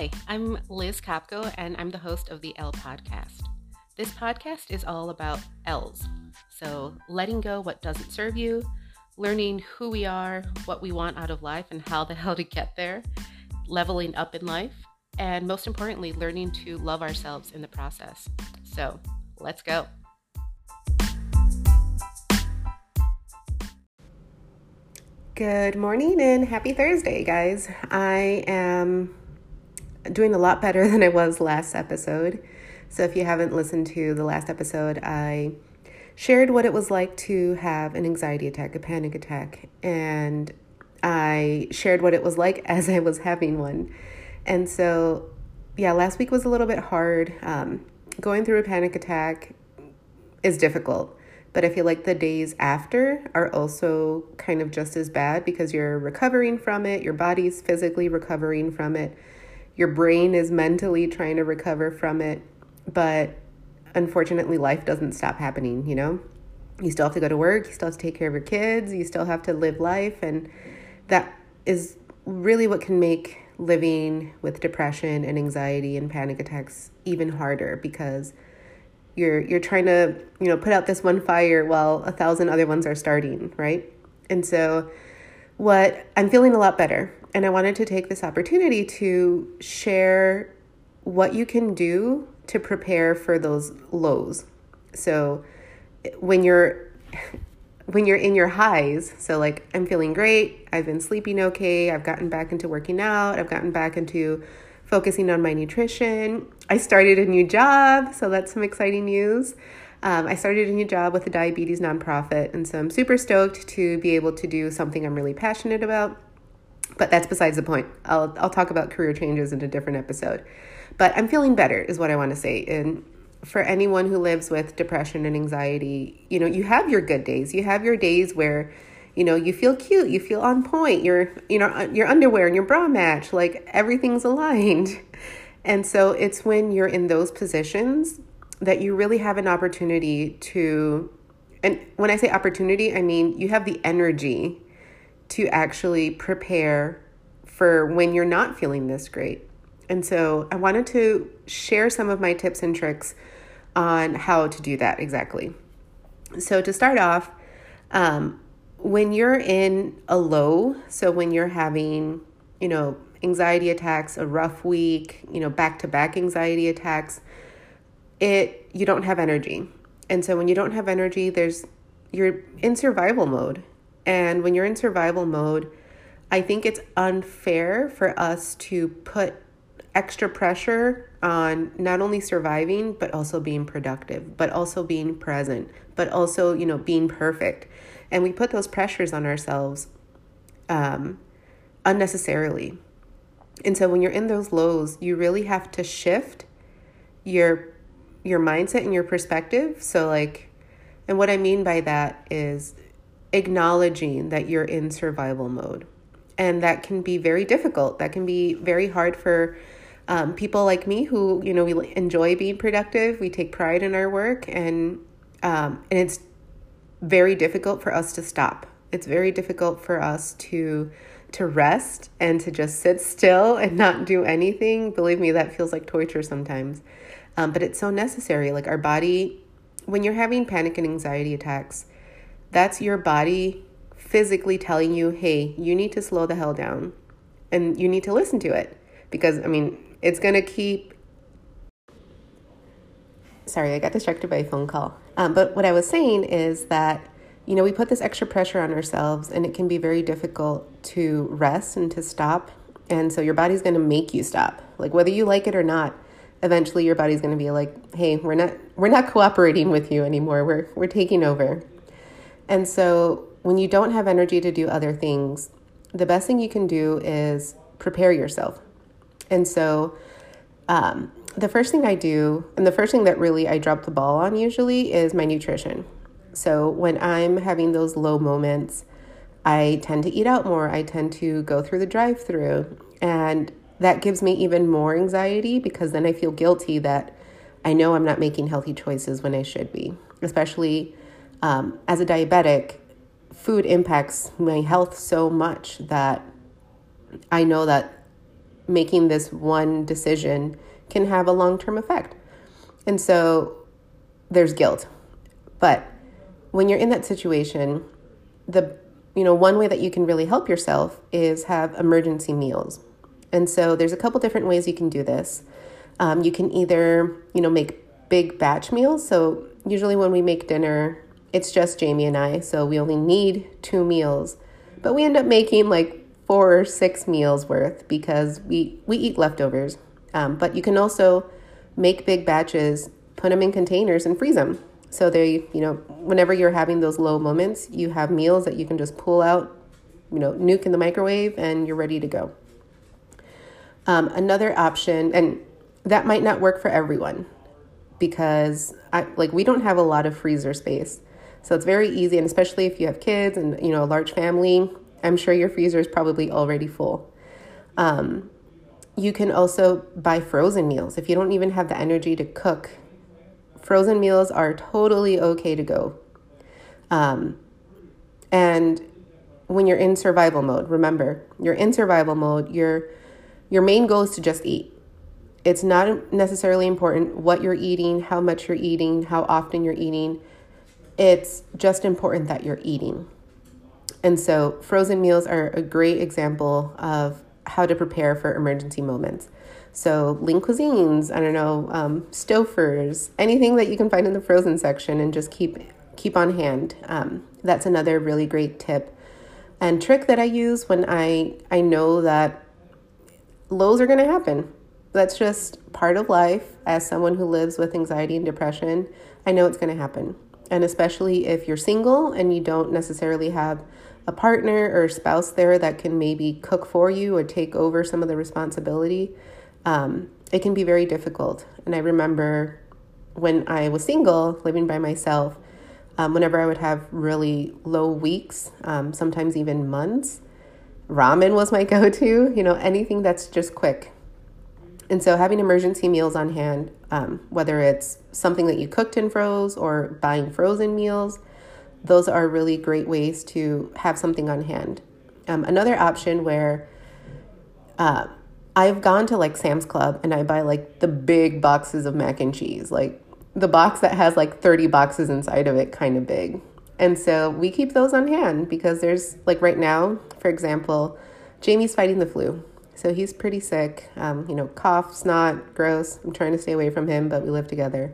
Hi, I'm Liz Kopco, and I'm the host of the L Podcast. This podcast is all about L's. So, letting go what doesn't serve you, learning who we are, what we want out of life, and how the hell to get there, leveling up in life, and most importantly, learning to love ourselves in the process. So, let's go. Good morning and happy Thursday, guys. I am doing a lot better than I was last episode. So, if you haven't listened to the last episode, I shared what it was like to have an anxiety attack, a panic attack, and I shared what it was like as I was having one. And so, yeah, last week was a little bit hard. Um, going through a panic attack is difficult, but I feel like the days after are also kind of just as bad because you're recovering from it, your body's physically recovering from it your brain is mentally trying to recover from it, but unfortunately, life doesn't stop happening, you know? You still have to go to work, you still have to take care of your kids, you still have to live life, and that is really what can make living with depression and anxiety and panic attacks even harder because you're you're trying to you know put out this one fire while a thousand other ones are starting right and so what i'm feeling a lot better and I wanted to take this opportunity to share what you can do to prepare for those lows. So when you're when you're in your highs, so like I'm feeling great, I've been sleeping okay, I've gotten back into working out, I've gotten back into focusing on my nutrition. I started a new job, so that's some exciting news. Um, I started a new job with a diabetes nonprofit, and so I'm super stoked to be able to do something I'm really passionate about. But that's besides the point. I'll I'll talk about career changes in a different episode. But I'm feeling better is what I want to say. And for anyone who lives with depression and anxiety, you know, you have your good days. You have your days where you know you feel cute you feel on point your you know uh, your underwear and your bra match like everything's aligned and so it's when you're in those positions that you really have an opportunity to and when i say opportunity i mean you have the energy to actually prepare for when you're not feeling this great. And so I wanted to share some of my tips and tricks on how to do that exactly. So, to start off, um, when you're in a low, so when you're having, you know, anxiety attacks, a rough week, you know, back to back anxiety attacks, it you don't have energy. And so when you don't have energy, there's you're in survival mode. And when you're in survival mode, I think it's unfair for us to put extra pressure on not only surviving but also being productive but also being present but also you know being perfect. And we put those pressures on ourselves um, unnecessarily. And so when you're in those lows you really have to shift your your mindset and your perspective. So like and what i mean by that is acknowledging that you're in survival mode. And that can be very difficult. That can be very hard for um, people like me who, you know, we enjoy being productive. We take pride in our work, and um, and it's very difficult for us to stop. It's very difficult for us to to rest and to just sit still and not do anything. Believe me, that feels like torture sometimes. Um, but it's so necessary. Like our body, when you're having panic and anxiety attacks, that's your body physically telling you, hey, you need to slow the hell down and you need to listen to it. Because, I mean, it's going to keep. Sorry, I got distracted by a phone call. Um, but what I was saying is that, you know, we put this extra pressure on ourselves and it can be very difficult to rest and to stop. And so your body's going to make you stop. Like, whether you like it or not, eventually your body's going to be like, hey, we're not, we're not cooperating with you anymore. We're, we're taking over. And so when you don't have energy to do other things, the best thing you can do is prepare yourself. And so um, the first thing I do, and the first thing that really I drop the ball on usually is my nutrition. So when I'm having those low moments, I tend to eat out more. I tend to go through the drive through. And that gives me even more anxiety because then I feel guilty that I know I'm not making healthy choices when I should be, especially um, as a diabetic, food impacts my health so much that I know that making this one decision can have a long term effect. And so there's guilt. But when you're in that situation, the you know one way that you can really help yourself is have emergency meals. And so there's a couple different ways you can do this. Um, you can either you know make big batch meals. So usually when we make dinner, it's just Jamie and I, so we only need two meals. But we end up making like four or six meals worth because we we eat leftovers. Um, but you can also make big batches, put them in containers, and freeze them. So they, you know, whenever you're having those low moments, you have meals that you can just pull out, you know, nuke in the microwave, and you're ready to go. Um, another option, and that might not work for everyone because I like we don't have a lot of freezer space. So it's very easy and especially if you have kids and you know a large family, I'm sure your freezer is probably already full. Um, you can also buy frozen meals if you don't even have the energy to cook. Frozen meals are totally okay to go. Um, and when you're in survival mode, remember, you're in survival mode, your your main goal is to just eat. It's not necessarily important what you're eating, how much you're eating, how often you're eating. It's just important that you're eating. And so, frozen meals are a great example of how to prepare for emergency moments. So, lean cuisines, I don't know, um, Stouffer's, anything that you can find in the frozen section, and just keep keep on hand. Um, that's another really great tip and trick that I use when I I know that lows are going to happen that's just part of life as someone who lives with anxiety and depression. I know it's going to happen. And especially if you're single and you don't necessarily have a partner or spouse there that can maybe cook for you or take over some of the responsibility, um, it can be very difficult. And I remember when I was single, living by myself, um, whenever I would have really low weeks, um, sometimes even months, ramen was my go to, you know, anything that's just quick and so having emergency meals on hand, um, whether it's something that you cooked and froze or buying frozen meals, those are really great ways to have something on hand. Um, another option where uh, I've gone to like Sam's Club and I buy like the big boxes of mac and cheese, like the box that has like 30 boxes inside of it, kind of big. And so we keep those on hand because there's like right now, for example, Jamie's fighting the flu. So he's pretty sick. Um, you know, cough, snot, gross. I'm trying to stay away from him, but we live together.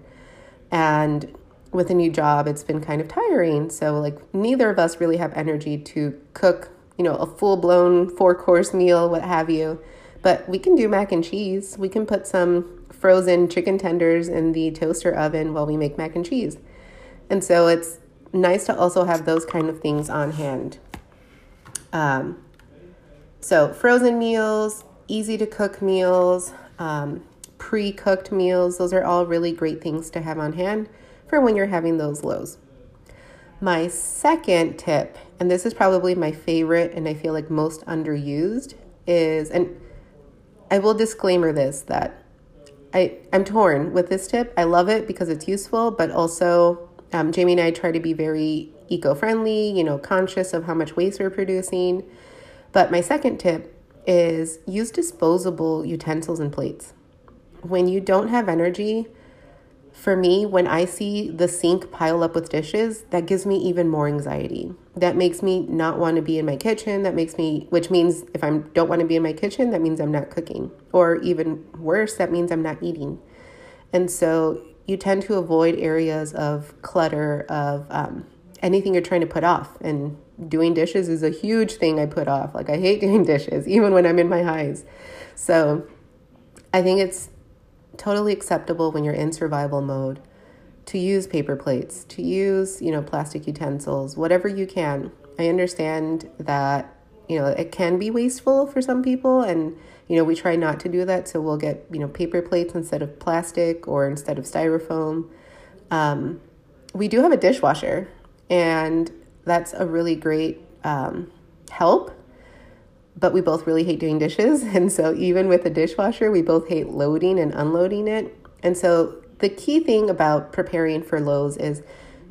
And with a new job, it's been kind of tiring. So, like, neither of us really have energy to cook, you know, a full blown four course meal, what have you. But we can do mac and cheese. We can put some frozen chicken tenders in the toaster oven while we make mac and cheese. And so it's nice to also have those kind of things on hand. Um, so, frozen meals, easy to cook meals, um, pre cooked meals, those are all really great things to have on hand for when you're having those lows. My second tip, and this is probably my favorite and I feel like most underused, is, and I will disclaimer this that I, I'm torn with this tip. I love it because it's useful, but also um, Jamie and I try to be very eco friendly, you know, conscious of how much waste we're producing. But my second tip is use disposable utensils and plates. When you don't have energy, for me, when I see the sink pile up with dishes, that gives me even more anxiety. That makes me not want to be in my kitchen. That makes me, which means if I don't want to be in my kitchen, that means I'm not cooking. Or even worse, that means I'm not eating. And so you tend to avoid areas of clutter, of um, anything you're trying to put off. And doing dishes is a huge thing I put off. Like I hate doing dishes, even when I'm in my highs. So I think it's totally acceptable when you're in survival mode to use paper plates, to use, you know, plastic utensils, whatever you can. I understand that, you know, it can be wasteful for some people and you know, we try not to do that, so we'll get, you know, paper plates instead of plastic or instead of styrofoam. Um, we do have a dishwasher, and that's a really great um, help. But we both really hate doing dishes. And so, even with a dishwasher, we both hate loading and unloading it. And so, the key thing about preparing for lows is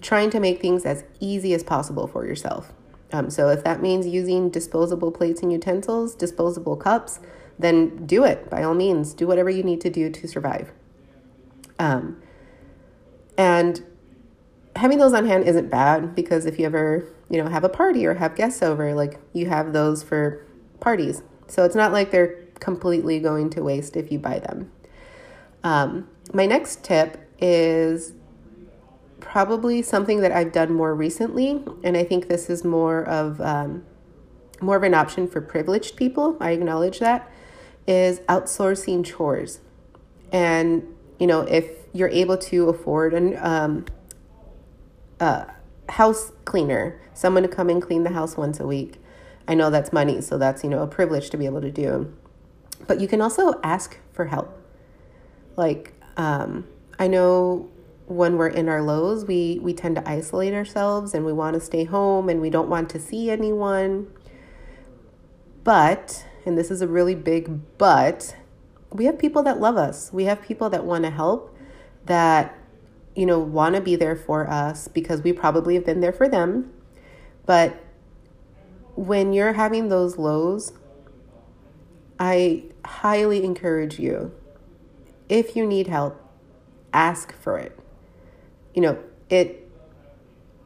trying to make things as easy as possible for yourself. Um, so, if that means using disposable plates and utensils, disposable cups, then do it by all means. Do whatever you need to do to survive. Um, and having those on hand isn't bad because if you ever, you know, have a party or have guests over, like you have those for parties. So it's not like they're completely going to waste if you buy them. Um, my next tip is probably something that I've done more recently, and I think this is more of um, more of an option for privileged people. I acknowledge that is outsourcing chores, and you know if you're able to afford an um, a house cleaner, someone to come and clean the house once a week. I know that's money, so that's you know a privilege to be able to do. But you can also ask for help. Like um, I know when we're in our lows, we we tend to isolate ourselves and we want to stay home and we don't want to see anyone. But, and this is a really big but, we have people that love us. We have people that want to help, that you know, want to be there for us because we probably have been there for them. But when you're having those lows, I highly encourage you if you need help, ask for it. You know, it,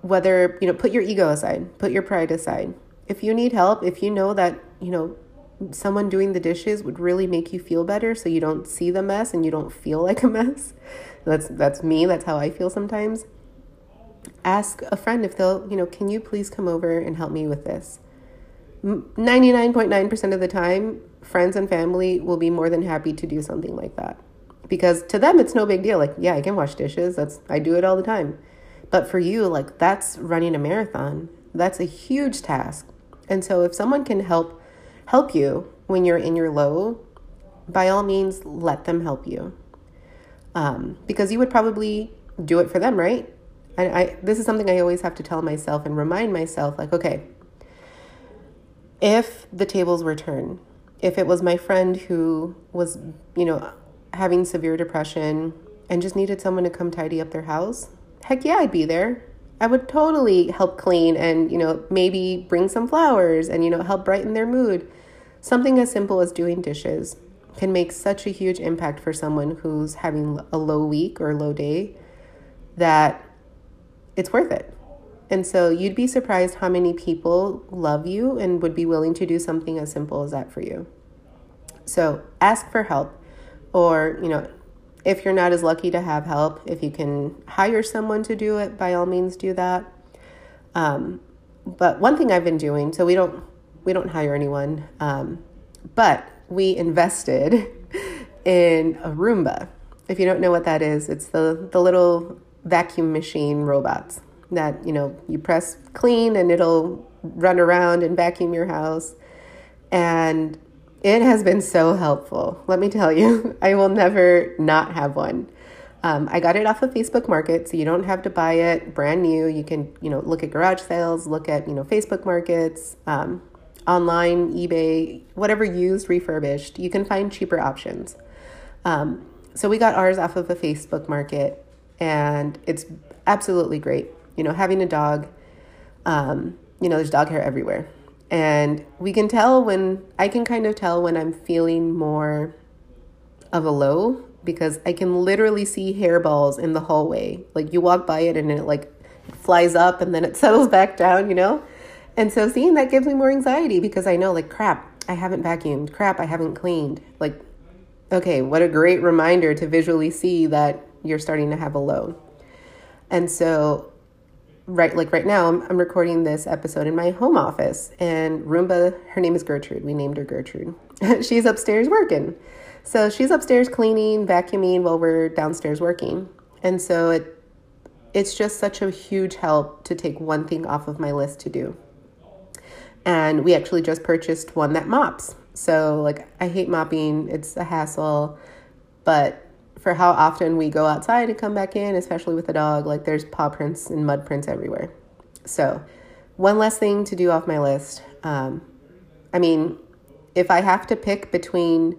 whether, you know, put your ego aside, put your pride aside. If you need help, if you know that, you know, someone doing the dishes would really make you feel better so you don't see the mess and you don't feel like a mess. That's that's me, that's how I feel sometimes. Ask a friend if they'll, you know, can you please come over and help me with this? 99.9% of the time, friends and family will be more than happy to do something like that because to them it's no big deal like yeah i can wash dishes that's i do it all the time but for you like that's running a marathon that's a huge task and so if someone can help help you when you're in your low by all means let them help you um, because you would probably do it for them right and I this is something i always have to tell myself and remind myself like okay if the tables were turned if it was my friend who was you know having severe depression and just needed someone to come tidy up their house, heck yeah, I'd be there. I would totally help clean and, you know, maybe bring some flowers and, you know, help brighten their mood. Something as simple as doing dishes can make such a huge impact for someone who's having a low week or low day that it's worth it. And so you'd be surprised how many people love you and would be willing to do something as simple as that for you. So ask for help or you know if you're not as lucky to have help if you can hire someone to do it by all means do that um, but one thing i've been doing so we don't we don't hire anyone um, but we invested in a roomba if you don't know what that is it's the the little vacuum machine robots that you know you press clean and it'll run around and vacuum your house and it has been so helpful. Let me tell you, I will never not have one. Um, I got it off of Facebook Market, so you don't have to buy it brand new. You can, you know, look at garage sales, look at, you know, Facebook Markets, um, online, eBay, whatever used, refurbished. You can find cheaper options. Um, so we got ours off of a Facebook Market, and it's absolutely great. You know, having a dog, um, you know, there's dog hair everywhere. And we can tell when, I can kind of tell when I'm feeling more of a low because I can literally see hairballs in the hallway. Like you walk by it and it like flies up and then it settles back down, you know? And so seeing that gives me more anxiety because I know, like, crap, I haven't vacuumed. Crap, I haven't cleaned. Like, okay, what a great reminder to visually see that you're starting to have a load. And so right like right now I'm, I'm recording this episode in my home office and roomba her name is gertrude we named her gertrude she's upstairs working so she's upstairs cleaning vacuuming while we're downstairs working and so it it's just such a huge help to take one thing off of my list to do and we actually just purchased one that mops so like i hate mopping it's a hassle but for how often we go outside and come back in, especially with a dog, like there's paw prints and mud prints everywhere. So, one less thing to do off my list. Um, I mean, if I have to pick between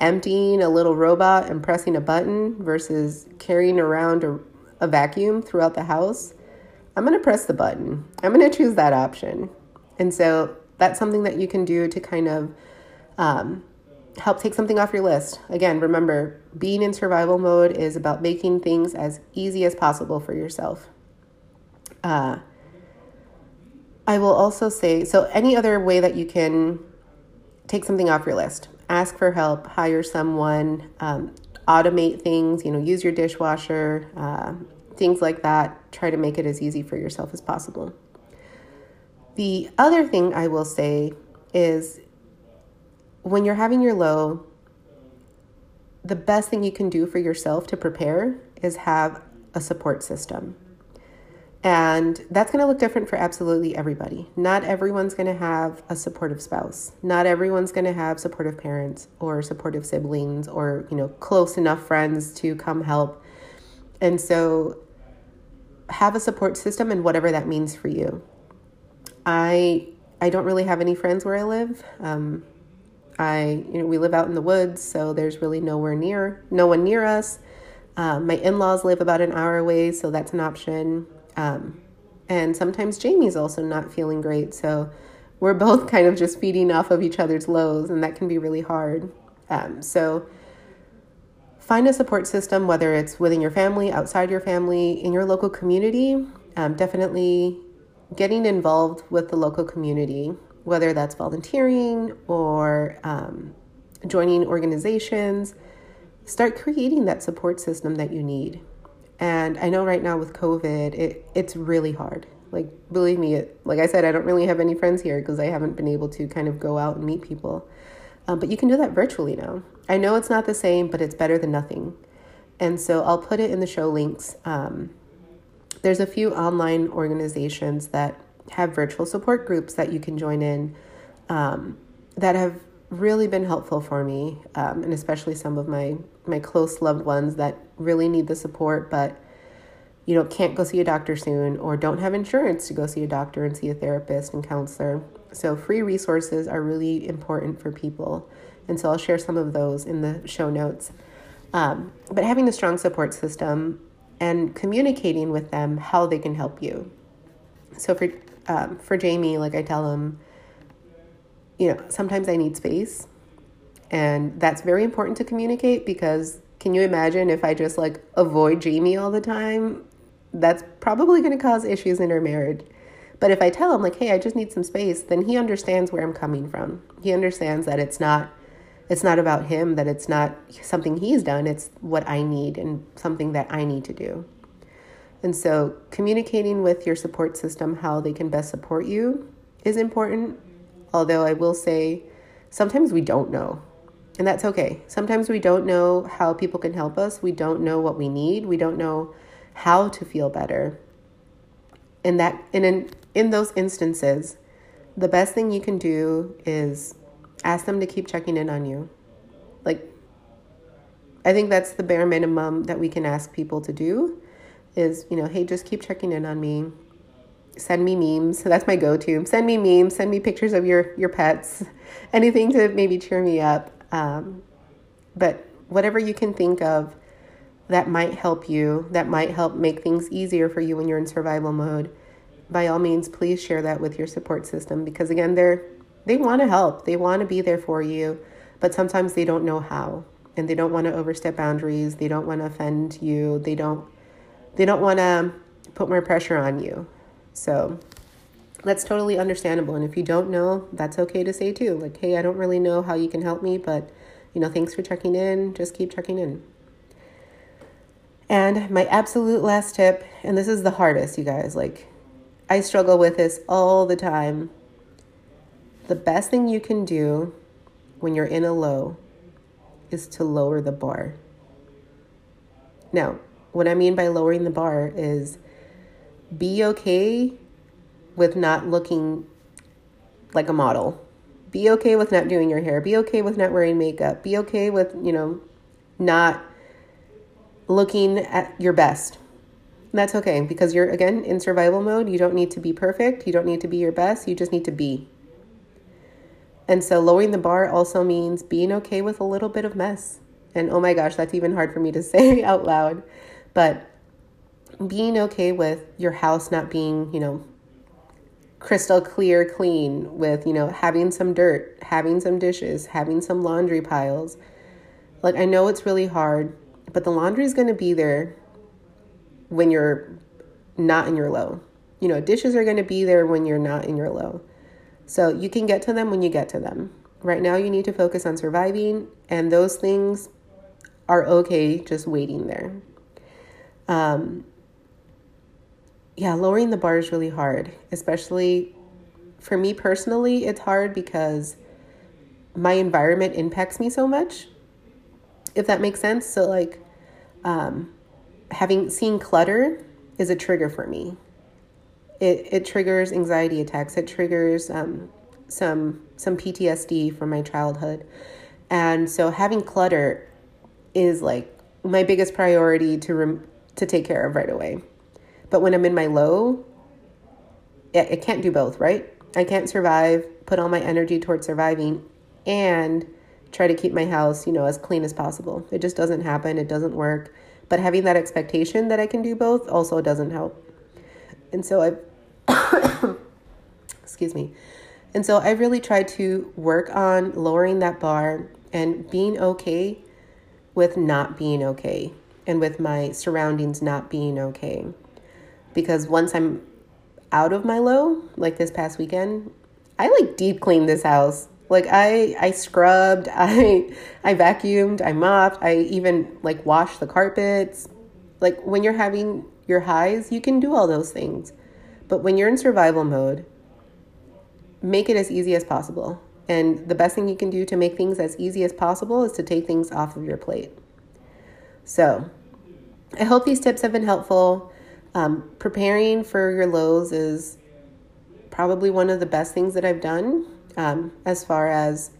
emptying a little robot and pressing a button versus carrying around a, a vacuum throughout the house, I'm going to press the button. I'm going to choose that option. And so that's something that you can do to kind of um, help take something off your list. Again, remember, being in survival mode is about making things as easy as possible for yourself. Uh, I will also say so, any other way that you can take something off your list, ask for help, hire someone, um, automate things, you know, use your dishwasher, uh, things like that. Try to make it as easy for yourself as possible. The other thing I will say is when you're having your low, the best thing you can do for yourself to prepare is have a support system. And that's going to look different for absolutely everybody. Not everyone's going to have a supportive spouse. Not everyone's going to have supportive parents or supportive siblings or, you know, close enough friends to come help. And so have a support system and whatever that means for you. I I don't really have any friends where I live. Um, I you know we live out in the woods, so there's really nowhere near no one near us. Um, my in-laws live about an hour away, so that's an option. Um, and sometimes Jamie's also not feeling great. So we're both kind of just feeding off of each other's lows, and that can be really hard. Um, so find a support system, whether it's within your family, outside your family, in your local community. Um, definitely getting involved with the local community, whether that's volunteering or um, joining organizations. Start creating that support system that you need. And I know right now with COVID, it it's really hard. Like believe me, it, like I said, I don't really have any friends here because I haven't been able to kind of go out and meet people. Um, but you can do that virtually now. I know it's not the same, but it's better than nothing. And so I'll put it in the show links. Um, there's a few online organizations that have virtual support groups that you can join in um, that have really been helpful for me, um, and especially some of my my close loved ones that really need the support, but you know can't go see a doctor soon or don't have insurance to go see a doctor and see a therapist and counselor. So free resources are really important for people, and so I'll share some of those in the show notes. Um, but having a strong support system and communicating with them how they can help you. So for um, for Jamie, like I tell him you know, sometimes I need space. And that's very important to communicate because can you imagine if I just like avoid Jamie all the time? That's probably going to cause issues in our marriage. But if I tell him, like, hey, I just need some space, then he understands where I'm coming from. He understands that it's not. It's not about him, that it's not something he's done, it's what I need and something that I need to do. And so, communicating with your support system how they can best support you is important Although I will say, sometimes we don't know. And that's okay. Sometimes we don't know how people can help us. We don't know what we need. We don't know how to feel better. And that and in in those instances, the best thing you can do is ask them to keep checking in on you. Like I think that's the bare minimum that we can ask people to do is, you know, hey, just keep checking in on me send me memes. That's my go-to. Send me memes. Send me pictures of your your pets. Anything to maybe cheer me up. Um, but whatever you can think of that might help you, that might help make things easier for you when you're in survival mode. By all means, please share that with your support system because again, they're they want to help. They want to be there for you, but sometimes they don't know how. And they don't want to overstep boundaries. They don't want to offend you. They don't they don't want to put more pressure on you. So that's totally understandable. And if you don't know, that's okay to say too. Like, hey, I don't really know how you can help me, but you know, thanks for checking in. Just keep checking in. And my absolute last tip, and this is the hardest, you guys, like, I struggle with this all the time. The best thing you can do when you're in a low is to lower the bar. Now, what I mean by lowering the bar is be okay with not looking like a model. Be okay with not doing your hair. Be okay with not wearing makeup. Be okay with, you know, not looking at your best. that's okay because you're, again, in survival mode. You don't need to be perfect. You don't need to be your best. You just need to be. And so lowering the bar also means being okay with a little bit of mess. And oh my gosh, that's even hard for me to say out loud. But being okay with your house not being, you know, crystal clear clean with, you know, having some dirt, having some dishes, having some laundry piles. Like, I know it's really hard, but the laundry is going to be there when you're not in your low. You know, dishes are going to be there when you're not in your low. So you can get to them when you get to them. Right now, you need to focus on surviving, and those things are okay just waiting there. Um, yeah, lowering the bar is really hard, especially for me personally. It's hard because my environment impacts me so much, if that makes sense. So, like, um, having seen clutter is a trigger for me. It, it triggers anxiety attacks. It triggers um, some some PTSD from my childhood, and so having clutter is like my biggest priority to rem- to take care of right away. But when I'm in my low, it, I can't do both, right? I can't survive, put all my energy towards surviving, and try to keep my house, you know, as clean as possible. It just doesn't happen. It doesn't work. But having that expectation that I can do both also doesn't help. And so I've, excuse me. And so I really tried to work on lowering that bar and being okay with not being okay and with my surroundings not being okay. Because once I'm out of my low, like this past weekend, I like deep cleaned this house. Like I I scrubbed, I I vacuumed, I mopped, I even like washed the carpets. Like when you're having your highs, you can do all those things. But when you're in survival mode, make it as easy as possible. And the best thing you can do to make things as easy as possible is to take things off of your plate. So, I hope these tips have been helpful. Um, preparing for your lows is probably one of the best things that I've done um, as far as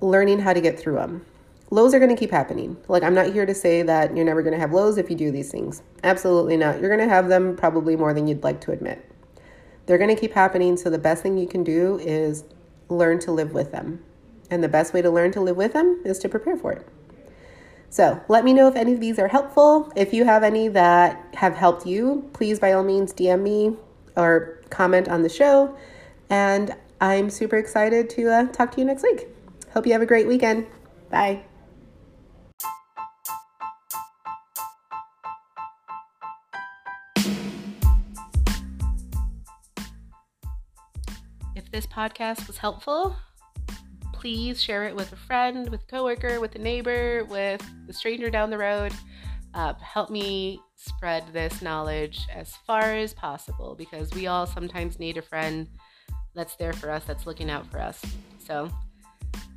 learning how to get through them. Lows are going to keep happening. Like, I'm not here to say that you're never going to have lows if you do these things. Absolutely not. You're going to have them probably more than you'd like to admit. They're going to keep happening. So, the best thing you can do is learn to live with them. And the best way to learn to live with them is to prepare for it. So let me know if any of these are helpful. If you have any that have helped you, please by all means DM me or comment on the show. And I'm super excited to uh, talk to you next week. Hope you have a great weekend. Bye. This podcast was helpful, please share it with a friend, with a coworker, with a neighbor, with the stranger down the road. Uh, help me spread this knowledge as far as possible because we all sometimes need a friend that's there for us, that's looking out for us. So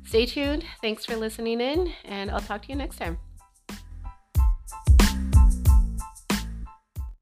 stay tuned. Thanks for listening in, and I'll talk to you next time.